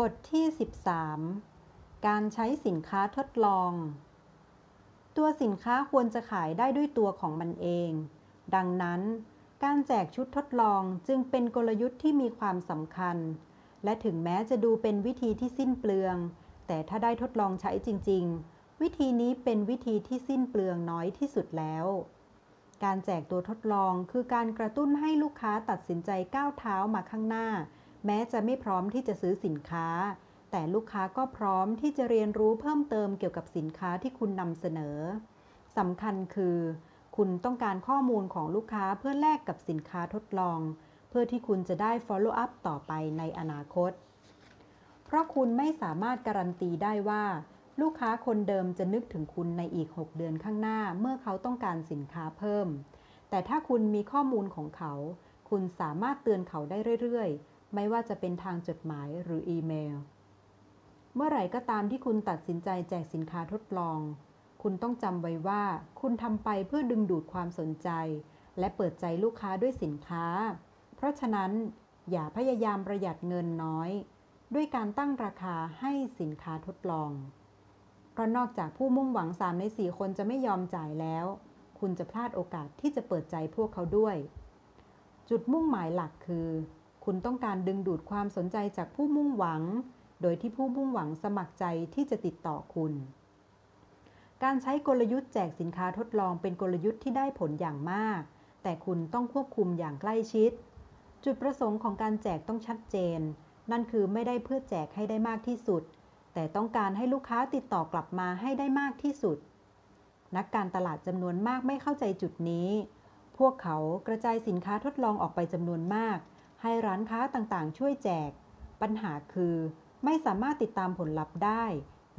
บทที่ 13 การใช้สินค้าทดลอง ตัวสินค้าควรจะขายได้ด้วยตัวของมันเอง ดังนั้น การแจกชุดทดลองจึงเป็นกลยุทธ์ที่มีความสำคัญ และถึงแม้จะดูเป็นวิธีที่สิ้นเปลือง แต่ถ้าได้ทดลองใช้จริง ๆ วิธีนี้เป็นวิธีที่สิ้นเปลืองน้อยที่สุดแล้ว การแจกตัวทดลองคือการกระตุ้นให้ลูกค้าตัดสินใจก้าวเท้ามาข้างหน้า แม้จะไม่พร้อมที่จะซื้อสินค้า แต่ลูกค้าก็พร้อมที่จะเรียนรู้เพิ่มเติมเกี่ยวกับสินค้าที่คุณนำเสนอสำคัญคือ คุณต้องการข้อมูลของลูกค้าเพื่อแลกกับสินค้าทดลอง เพื่อที่คุณจะได้ follow up ต่อไปในอนาคต เพราะคุณไม่สามารถการันตีได้ว่า ลูกค้าคนเดิมจะนึกถึงคุณในอีก 6 เดือนข้างหน้าเมื่อเขาต้องการสินค้าเพิ่ม แต่ถ้าคุณมีข้อมูลของเขา คุณสามารถเตือนเขาได้เรื่อย ไม่ว่าจะเป็นทางจดหมายหรืออีเมล เมื่อไหร่ก็ตามที่คุณตัดสินใจแจกสินค้าทดลอง คุณต้องจำไว้ว่าคุณทำไปเพื่อดึงดูดความสนใจ และเปิดใจลูกค้าด้วยสินค้า เพราะฉะนั้นอย่าพยายามประหยัดเงินน้อย ด้วยการตั้งราคาให้สินค้าทดลอง เพราะนอกจากผู้มุ่งหวัง 3 ใน 4 คนจะไม่ยอมจ่ายแล้ว คุณจะพลาดโอกาสที่จะเปิดใจพวกเขาด้วย จุดมุ่งหมายหลักคือ คุณต้องการดึงดูดความสนใจจากผู้มุ่งหวัง โดยที่ผู้มุ่งหวังสมัครใจที่จะติดต่อคุณ การใช้กลยุทธ์แจกสินค้าทดลองเป็นกลยุทธ์ที่ได้ผลอย่างมาก แต่คุณต้องควบคุมอย่างใกล้ชิด จุดประสงค์ของการแจกต้องชัดเจน นั่นคือไม่ได้เพื่อแจกให้ได้มากที่สุด แต่ต้องการให้ลูกค้าติดต่อกลับมาให้ได้มากที่สุด นักการตลาดจำนวนมากไม่เข้าใจจุดนี้ พวกเขากระจายสินค้าทดลองออกไปจำนวนมาก ให้ร้านค้าต่างๆ ช่วยแจก ปัญหาคือไม่สามารถติดตามผลลัพธ์ได้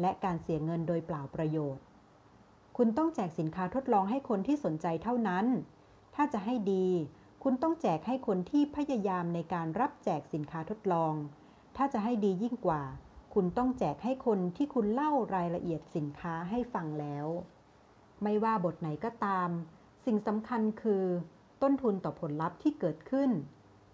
และการเสียเงินโดยเปล่าประโยชน์ คุณต้องแจกสินค้าทดลองให้คนที่สนใจเท่านั้น ถ้าจะให้ดี คุณต้องแจกให้คนที่พยายามในการรับแจกสินค้าทดลอง ถ้าจะให้ดียิ่งกว่า คุณต้องแจกให้คนที่คุณเล่ารายละเอียดสินค้าให้ฟังแล้ว ไม่ว่าบทไหนก็ตาม สิ่งสำคัญคือ ต้นทุนต่อผลลัพธ์ที่เกิดขึ้น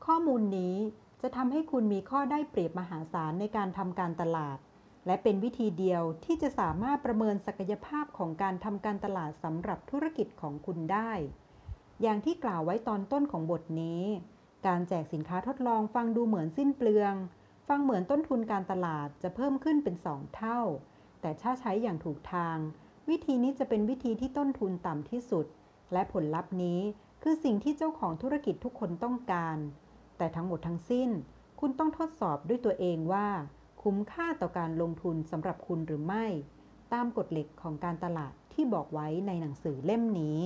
ข้อมูลนี้จะทำให้คุณมีข้อได้เปรียบมหาศาลในการทำการตลาด และเป็นวิธีเดียวที่จะสามารถประเมินศักยภาพของการทำการตลาดสำหรับธุรกิจของคุณได้ อย่างที่กล่าวไว้ตอนต้นของบทนี้ การแจกสินค้าทดลองฟังดูเหมือนสิ้นเปลือง ฟังเหมือนต้นทุนการตลาดจะเพิ่มขึ้นเป็นสองเท่า แต่ถ้าใช้อย่างถูกทาง วิธีนี้จะเป็นวิธีที่ต้นทุนต่ำที่สุด และผลลัพธ์นี้คือสิ่งที่เจ้าของธุรกิจทุกคนต้องการ แต่ทั้งหมดทั้งสิ้น คุณต้องทดสอบด้วยตัวเองว่า คุ้มค่าต่อการลงทุนสำหรับคุณหรือไม่ ตามกฎเหล็กของการตลาดที่บอกไว้ในหนังสือเล่มนี้